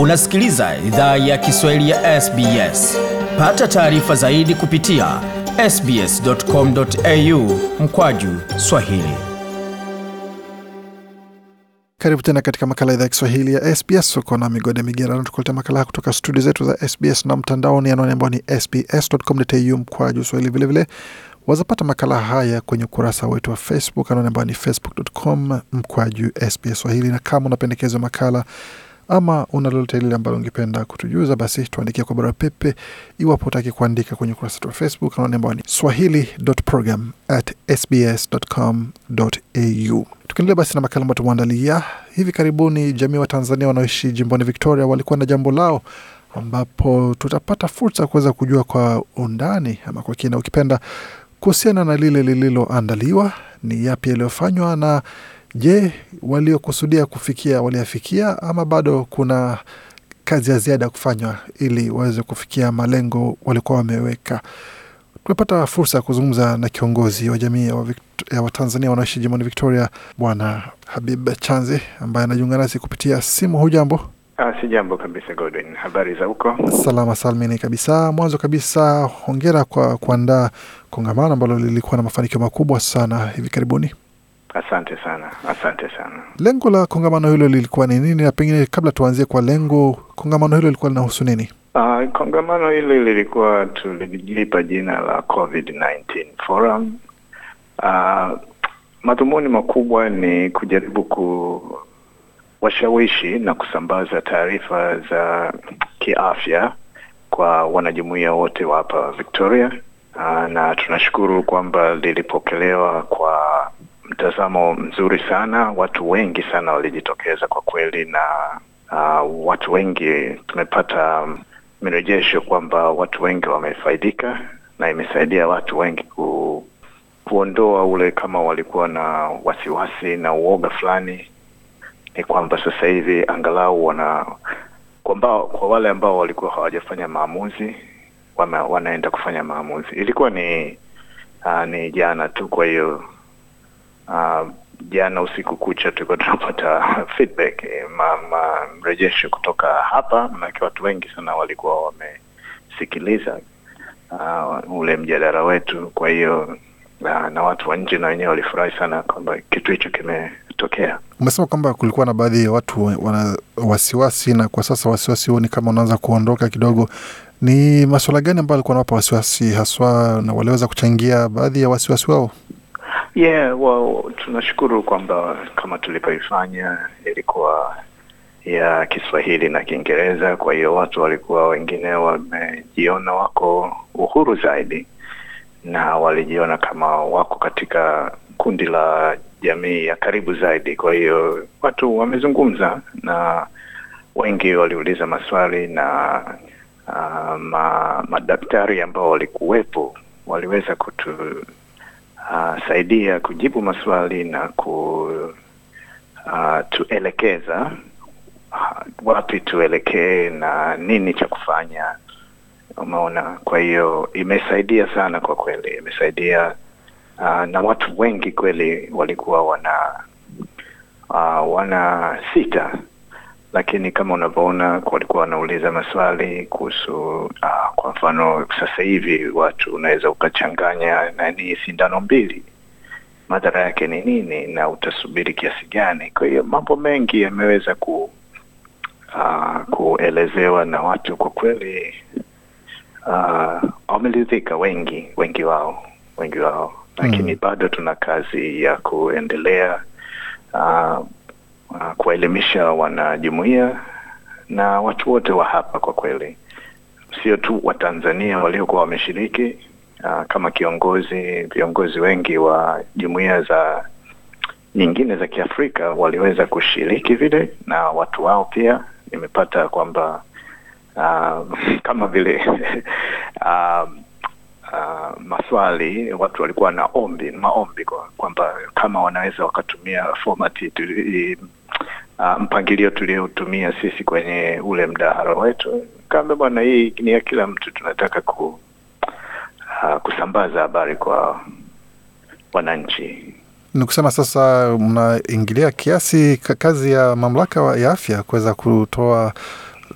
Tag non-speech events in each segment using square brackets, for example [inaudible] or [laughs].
Unasikiliza idhaa ya Kiswahili ya SBS. Pata taarifa zaidi kupitia sbs.com.au mkwaju swahili. Karibu tena katika makala idhaa ya Kiswahili ya SBS. Uko na migode migerano, tukuleta makala kutoka studio zetu za SBS na mtandaoni, anwani ambao ni sbs.com.au mkwaju swahili. Vilevile wazapata makala haya kwenye ukurasa wetu wa Facebook, anwani ambao ni facebook.com mkwaju SBS Swahili. Na kama unapendekezwa makala ama una lolote lile ambalo ungependa kutujuza, basi tuandikia kwa barua pepe, iwapo utaki kuandika kwenye ukurasa wetu wa Facebook, anwani ambao ni swahili.program@sbs.com.au. Tukiendelea basi na makala ambayo tumeandalia hivi karibuni, jamii wa Tanzania wanaoishi jimboni Victoria walikuwa na jambo lao ambapo tutapata fursa ya kuweza kujua kwa undani ama kwa kina ukipenda kuhusiana na lile lililoandaliwa, ni yapi yaliyofanywa na je, waliokusudia kufikia waliafikia ama bado kuna kazi ya ziada ya kufanywa ili waweze kufikia malengo walikuwa wameweka. Tumepata fursa ya kuzungumza na kiongozi wa jamii ya Watanzania wa Watanzania wanaoishi jimboni Victoria, Bwana Habib Chanze ambaye anajiunga nasi kupitia simu. Hujambo? Ah, si jambo kabisa Godwin, habari za huko? Salama salmini kabisa. Mwanzo kabisa, hongera kwa kuandaa kongamano ambalo lilikuwa na mafanikio makubwa sana hivi karibuni. Asante sana, asante sana. Lengo la kongamano hilo lilikuwa ni nini, na pengine kabla tuanzie kwa lengo, kongamano hilo lilikuwa linahusu nini? Uh, kongamano hili lilikuwa tulijipa jina la COVID-19 Forum. Uh, madhumuni makubwa ni kujaribu kuwashawishi na kusambaza taarifa za kiafya kwa wanajumuiya wote wa hapa Victoria. Uh, na tunashukuru kwamba lilipokelewa kwa mtazamo mzuri sana. Watu wengi sana walijitokeza kwa kweli, na uh, watu wengi tumepata mirejesho kwamba watu wengi wamefaidika na imesaidia watu wengi ku, kuondoa ule kama walikuwa na wasiwasi na uoga fulani. Ni kwamba sasa hivi angalau wana kwamba kwa wale ambao walikuwa hawajafanya maamuzi wama, wanaenda kufanya maamuzi. Ilikuwa ni uh, ni jana tu, kwa hiyo uh, jana usiku kucha tulikuwa tunapata feedback mrejesho ma, kutoka hapa, manake watu wengi sana walikuwa wamesikiliza uh, ule mjadala wetu. Kwa hiyo uh, na watu wa nje na wenyewe walifurahi sana kwamba kitu hicho kimetokea. Umesema kwamba kulikuwa na baadhi ya watu wana wasiwasi, na kwa sasa wasiwasi huo ni kama unaanza kuondoka kidogo. Ni masuala gani ambayo alikuwa nawapa wasiwasi haswa, na waliweza kuchangia baadhi ya wasiwasi wao? Yeah, well, tunashukuru kwamba kama tulivyoifanya ilikuwa ya Kiswahili na Kiingereza, kwa hiyo watu walikuwa wengine wamejiona wako uhuru zaidi na walijiona kama wako katika kundi la jamii ya karibu zaidi. Kwa hiyo watu wamezungumza na wengi waliuliza maswali na uh, ma, madaktari ambao walikuwepo waliweza kutu Uh, saidia kujibu maswali na kutuelekeza uh, wapi tuelekee na nini cha kufanya. Umeona, kwa hiyo imesaidia sana kwa kweli, imesaidia uh, na watu wengi kweli walikuwa wana uh, wana sita, lakini kama unavyoona walikuwa wanauliza maswali kuhusu uh, kwa mfano sasa hivi watu unaweza ukachanganya nani sindano mbili, madhara yake ni nini na utasubiri kiasi gani? Kwa hiyo mambo mengi yameweza ku uh, kuelezewa na watu kwa kweli wameridhika, uh, wengi wengi wao wengi wao, lakini mm, bado tuna kazi ya kuendelea uh, Uh, kuwaelimisha wanajumuiya na watu wote wa hapa kwa kweli, sio tu Watanzania waliokuwa wameshiriki. Uh, kama kiongozi, viongozi wengi wa jumuiya za nyingine za Kiafrika waliweza kushiriki vile na watu wao pia. Nimepata kwamba uh, [laughs] kama vile [laughs] uh, uh, maswali watu walikuwa na ombi maombi kwamba kama wanaweza wakatumia format Uh, mpangilio tuliotumia sisi kwenye ule mdahalo wetu, kaambia bwana, hii ni ya kila mtu, tunataka ku, uh, kusambaza habari kwa wananchi. Ni kusema sasa mnaingilia kiasi kazi ya mamlaka ya afya kuweza kutoa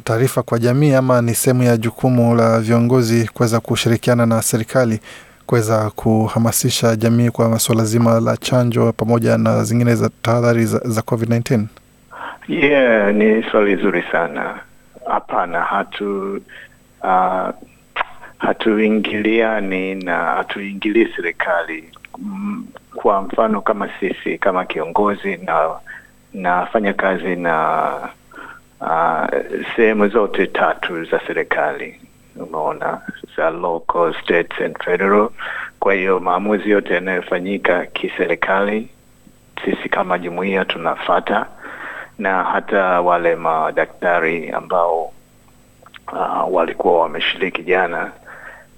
taarifa kwa jamii ama ni sehemu ya jukumu la viongozi kuweza kushirikiana na serikali kuweza kuhamasisha jamii kwa masuala zima la chanjo pamoja na zingine za tahadhari za, za COVID-19? Yeah, ni swali zuri sana. Hapana, hatu uh, hatuingiliani na hatuingilii serikali. Mm, Kwa mfano kama sisi kama kiongozi na nafanya kazi na uh, sehemu zote tatu za serikali, umeona, za local, states and federal. Kwa hiyo maamuzi yote yanayofanyika kiserikali, sisi kama jumuiya tunafata, na hata wale madaktari ambao uh, walikuwa wameshiriki jana,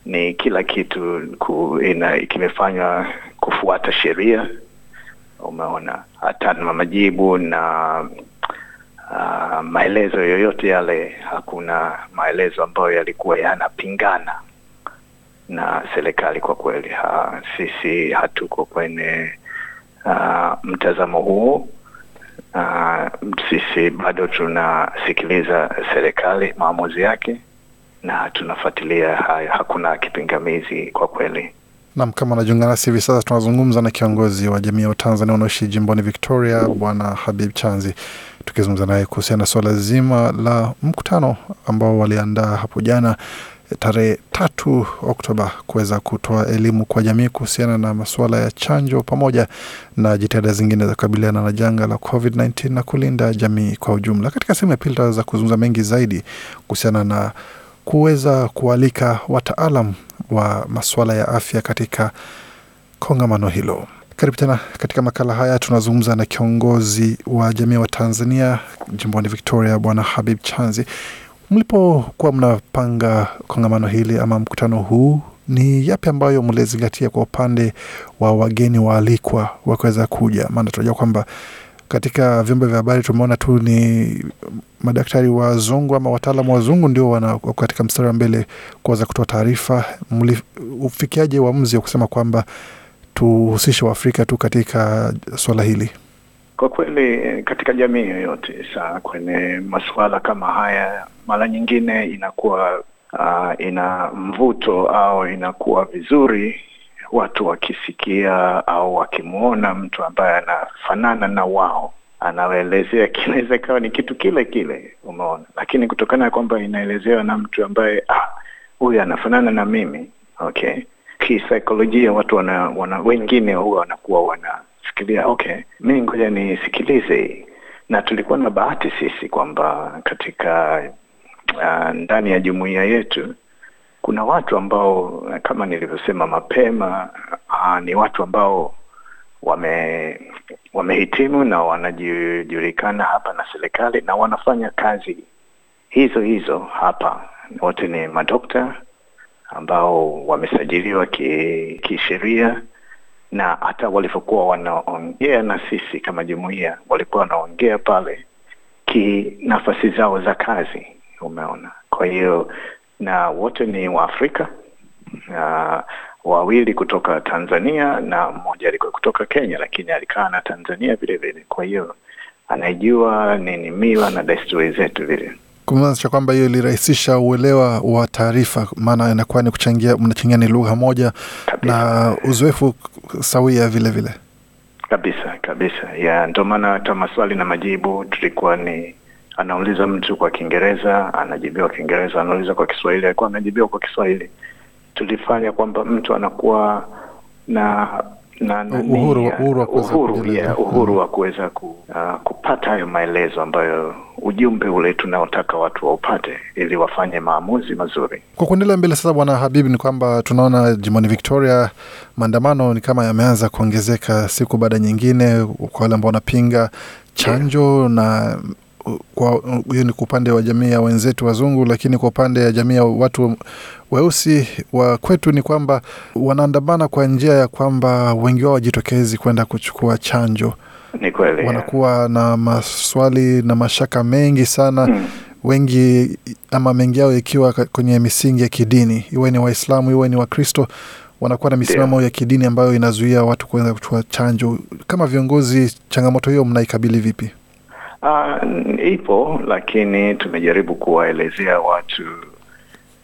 ni kila kitu ku, ina, kimefanywa kufuata sheria. Umeona? Hata majibu na uh, maelezo yoyote yale, hakuna maelezo ambayo yalikuwa yanapingana na serikali. Kwa kweli ha, sisi hatuko kwenye uh, mtazamo huo. Uh, sisi bado tunasikiliza serikali maamuzi yake na tunafuatilia hayo, hakuna kipingamizi kwa kweli. Nam, kama unajiunga nasi hivi sasa, tunazungumza na kiongozi wa jamii ya Watanzania wanaoishi jimboni Victoria, Bwana Habib Chanzi, tukizungumza naye kuhusiana na suala zima la mkutano ambao waliandaa hapo jana tarehe tatu Oktoba kuweza kutoa elimu kwa jamii kuhusiana na masuala ya chanjo pamoja na jitihada zingine za kukabiliana na janga la COVID-19 na kulinda jamii kwa ujumla. Katika sehemu ya pili tutaweza kuzungumza mengi zaidi kuhusiana na kuweza kualika wataalam wa masuala ya afya katika kongamano hilo. Karibu tena katika makala haya, tunazungumza na kiongozi wa jamii wa Tanzania jimboni Victoria, Bwana Habib Chanzi. Mlipokuwa mnapanga kongamano hili ama mkutano huu, ni yapi ambayo mlizingatia kwa upande wa wageni waalikwa wakiweza kuja? Maana tunajua kwamba katika vyombo vya habari tumeona tu ni madaktari wazungu ama wataalamu wazungu ndio wana katika mstari wa mbele kuweza kutoa taarifa. Mlifikiaje uamuzi wa kusema kwamba tuhusishe Waafrika tu katika swala hili? Kwa kweli katika jamii yoyote saa kwenye masuala kama haya, mara nyingine inakuwa uh, ina mvuto au inakuwa vizuri watu wakisikia au wakimwona mtu ambaye anafanana na wao anawaelezea, kinaweza ikawa ni kitu kile kile, umeona, lakini kutokana na kwamba inaelezewa na mtu ambaye ah, huyu anafanana na mimi, okay, kisaikolojia watu wana, wana wengine huwa wanakuwa wanafikiria okay, mi ngoja nisikilize na tulikuwa na bahati sisi kwamba katika uh, ndani ya jumuiya yetu kuna watu ambao kama nilivyosema mapema uh, ni watu ambao wame wamehitimu na wanajulikana hapa na serikali na wanafanya kazi hizo hizo hapa. Wote ni madokta ambao wamesajiliwa kisheria ki na hata walivyokuwa wanaongea na sisi kama jumuiya, walikuwa wanaongea pale ki nafasi zao za kazi, umeona. Kwa hiyo na wote ni Waafrika na wawili kutoka Tanzania na mmoja alikuwa kutoka Kenya, lakini alikaa na Tanzania vile vile. Kwa hiyo anaijua nini mila na desturi zetu vile kumaanisha kwamba hiyo ilirahisisha uelewa wa taarifa, maana inakuwa ni kuchangia, mnachangia ni lugha moja kabisa, na uzoefu sawia vile vile kabisa kabisa. Ya ndio maana hata maswali na majibu tulikuwa ni anauliza mtu kwa Kiingereza anajibiwa Kiingereza, anauliza kwa Kiswahili alikuwa anajibiwa kwa Kiswahili. Tulifanya kwamba mtu anakuwa na na Uhuru- uhuru wa kuweza uhuru, yeah, uhuru wa kuweza ku, uh, kupata hayo maelezo ambayo ujumbe ule tunaotaka watu waupate ili wafanye maamuzi mazuri. Kwa kuendelea mbele sasa, Bwana Habibu, ni kwamba tunaona jimboni Victoria maandamano ni kama yameanza kuongezeka siku baada nyingine, kwa wale ambao wanapinga chanjo na uh, kwa hiyo ni kwa upande wa jamii ya wenzetu wazungu, lakini kwa upande ya jamii ya watu weusi wa kwetu ni kwamba wanaandamana kwa njia ya kwamba wengi wao wajitokezi kwenda kuchukua chanjo. Ni kweli. Wanakuwa na maswali na mashaka mengi sana Mm. wengi ama mengi yao ikiwa kwenye misingi ya kidini, iwe ni Waislamu iwe ni Wakristo, wanakuwa na misimamo ya kidini ambayo inazuia watu kuweza kuchukua chanjo. Kama viongozi, changamoto hiyo mnaikabili vipi? Uh, ipo lakini tumejaribu kuwaelezea watu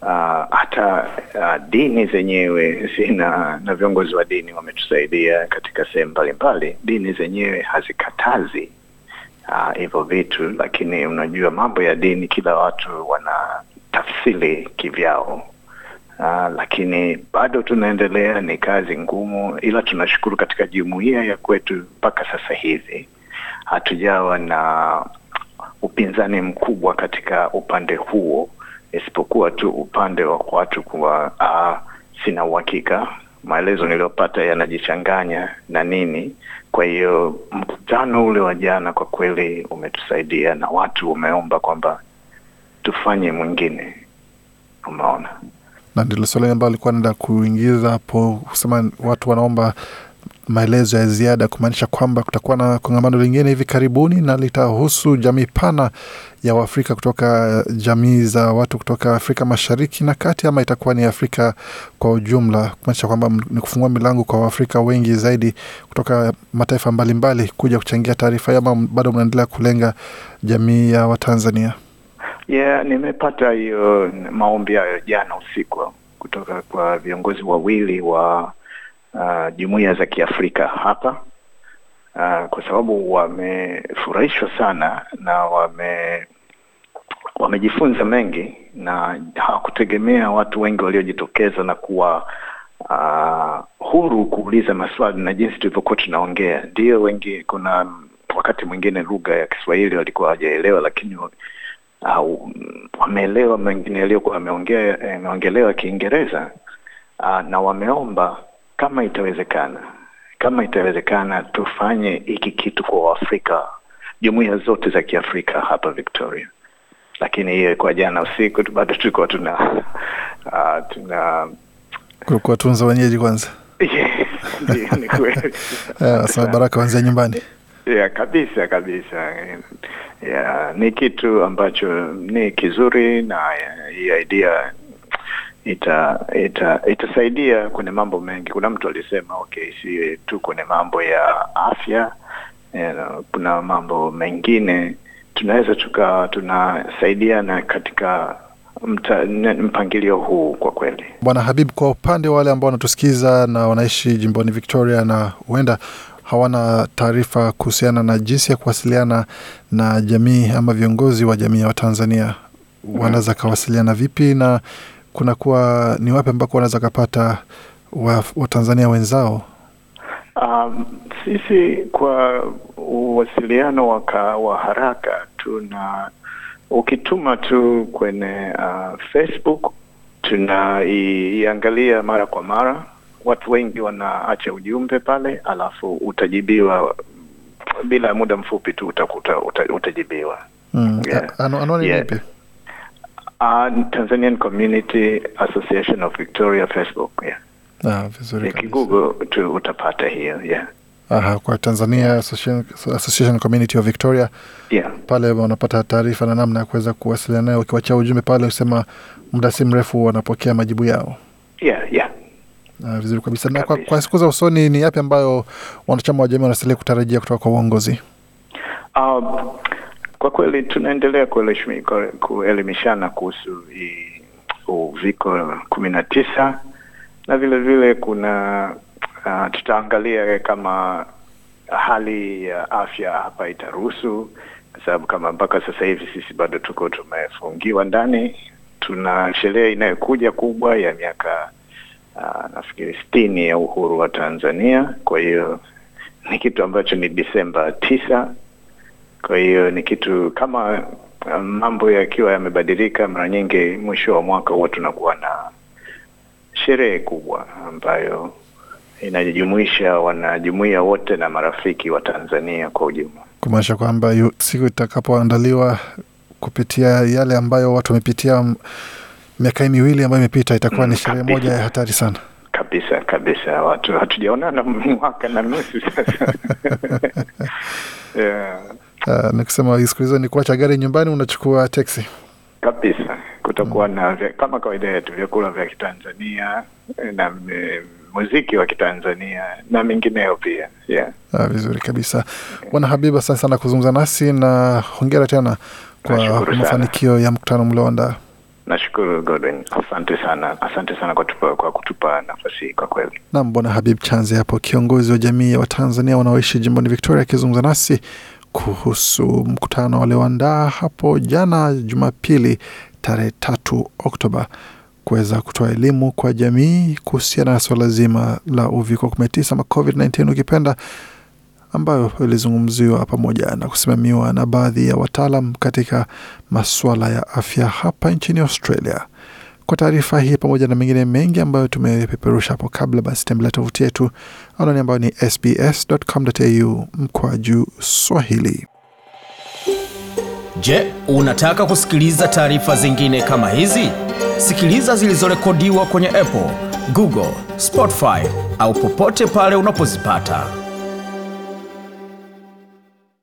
uh, hata uh, dini zenyewe zina na viongozi wa dini wametusaidia katika sehemu mbalimbali. Dini zenyewe hazikatazi hivyo uh, vitu, lakini unajua mambo ya dini kila watu wana tafsiri kivyao. Uh, lakini bado tunaendelea, ni kazi ngumu, ila tunashukuru katika jumuiya ya kwetu mpaka sasa hivi hatujawa na upinzani mkubwa katika upande huo, isipokuwa tu upande wa watu kuwa aa, sina uhakika, maelezo niliyopata yanajichanganya na nini. Kwa hiyo mkutano ule wa jana kwa kweli umetusaidia na watu wameomba kwamba tufanye mwingine, umeona, na ndilo swali ambayo alikuwa naenda kuingiza hapo, kusema watu wanaomba maelezo ya ziada kumaanisha kwamba kutakuwa na kongamano lingine hivi karibuni na litahusu jamii pana ya Waafrika kutoka jamii za watu kutoka Afrika Mashariki na Kati, ama itakuwa ni Afrika kwa ujumla, kumaanisha kwamba ni kufungua milango kwa Waafrika wengi zaidi kutoka mataifa mbalimbali mbali, kuja kuchangia taarifa, ama bado mnaendelea kulenga jamii ya Watanzania? Yeah, nimepata hiyo maombi hayo jana usiku kutoka kwa viongozi wawili wa uh, za Kiafrika hapa uh, kwa sababu wamefurahishwa sana na wame wamejifunza mengi na hawakutegemea watu wengi waliojitokeza na kuwa uh, huru kuuliza maswali na jinsi tulivyokuwa tunaongea. Ndio wengi, kuna wakati mwingine lugha ya Kiswahili walikuwa hawajaelewa, lakini uh, wameelewa mengine yaliyokuwa yameongelewa Kiingereza uh, na wameomba kama itawezekana, kama itawezekana tufanye hiki kitu kwa Waafrika, jumuiya zote za Kiafrika hapa Victoria. Lakini hiyo kwa jana usiku bado tulikuwa tuna uh, tuna kulikuwa tunza wenyeji kwanza. [laughs] Ndio, ni kweli. [laughs] Baraka wanzia nyumbani. Yeah, kabisa kabisa. Yeah, ni kitu ambacho ni kizuri na hii idea ita ita itasaidia kwenye mambo mengi. Kuna mtu alisema okay, si tu kwenye mambo ya afya know, kuna mambo mengine tunaweza tukawa tunasaidiana katika mta, mpangilio huu kwa kweli. Bwana Habib, kwa upande wa wale ambao wanatusikiza na wanaishi jimboni Victoria na huenda hawana taarifa kuhusiana na jinsi ya kuwasiliana na jamii ama viongozi wa jamii ya Watanzania, wanaweza kawasiliana vipi na kunakuwa ni wapi ambako wanaweza wakapata Watanzania wa wenzao? Um, sisi kwa uwasiliano waka, wa haraka tuna ukituma tu kwenye uh, Facebook tunaiangalia mara kwa mara. Watu wengi wanaacha ujumbe pale, alafu utajibiwa bila muda mfupi tu utakuta uta, utajibiwa. Mm. Yeah. Anwani Yeah. nipi? Uh, Tanzanian Community Association of Victoria Facebook, yeah. Ah, vizuri kabisa. Ikigugo tu utapata hiyo, yeah. Aha, kwa Tanzania Association, Association Community of Victoria Yeah. pale wanapata taarifa na namna ya kuweza kuwasiliana nayo. Ukiwachia ujumbe pale usema muda si mrefu wanapokea majibu yao. Yeah, yeah. Ah, vizuri kabisa. Na kwa, kwa siku za usoni ni yapi ambayo wanachama wa jamii wanasalia kutarajia kutoka kwa uongozi? Um, kwa kweli tunaendelea kuelimishana kuhusu uviko kumi na tisa na vile vile kuna uh, tutaangalia kama hali ya afya hapa itaruhusu, kwa sababu kama mpaka sasa hivi sisi bado tuko tumefungiwa ndani. Tuna sherehe inayokuja kubwa ya miaka uh, nafikiri sitini ya uhuru wa Tanzania. Kwa hiyo ni kitu ambacho ni Disemba tisa kwa hiyo ni kitu kama um, mambo yakiwa yamebadilika, mara nyingi mwisho wa mwaka huwa tunakuwa na sherehe kubwa ambayo inajumuisha wanajumuia wote na marafiki wa Tanzania kwa ujumla. Kumaanisha kwamba siku itakapoandaliwa kupitia yale ambayo watu wamepitia miaka miwili ambayo imepita, itakuwa ni Mm, sherehe moja ya hatari sana. Kabisa kabisa, watu hatujaonana mwaka na nusu sasa. [laughs] [laughs] yeah, Uh, ni kusema siku hizo ni kuacha gari nyumbani, unachukua teksi. kabisa kutakuwa na kama kawaida yetu vyakula vya Kitanzania eh, na me, muziki wa Kitanzania na mengineyo pia yeah. Ah, vizuri kabisa bwana Habib, asante sana kuzungumza nasi na hongera tena kwa mafanikio ya mkutano mlioandaa. Nashukuru Gordon, asante sana, asante sana kwa, tupa, kwa kutupa nafasi hii kwa kweli. Nam Bwana Habib Chanze hapo, kiongozi wa jamii ya Watanzania wanaoishi jimboni Victoria, akizungumza nasi kuhusu mkutano walioandaa hapo jana Jumapili tarehe tatu Oktoba kuweza kutoa elimu kwa jamii kuhusiana na suala zima la uviko 19 ama COVID-19 ukipenda, ambayo ilizungumziwa pamoja na kusimamiwa na baadhi ya wataalam katika masuala ya afya hapa nchini Australia. Kwa taarifa hii pamoja na mengine mengi ambayo tumepeperusha hapo kabla, basi tembelea tovuti yetu anwani ambayo ni sbs.com.au mkwaju Swahili. Je, unataka kusikiliza taarifa zingine kama hizi? Sikiliza zilizorekodiwa kwenye Apple, Google, Spotify au popote pale unapozipata.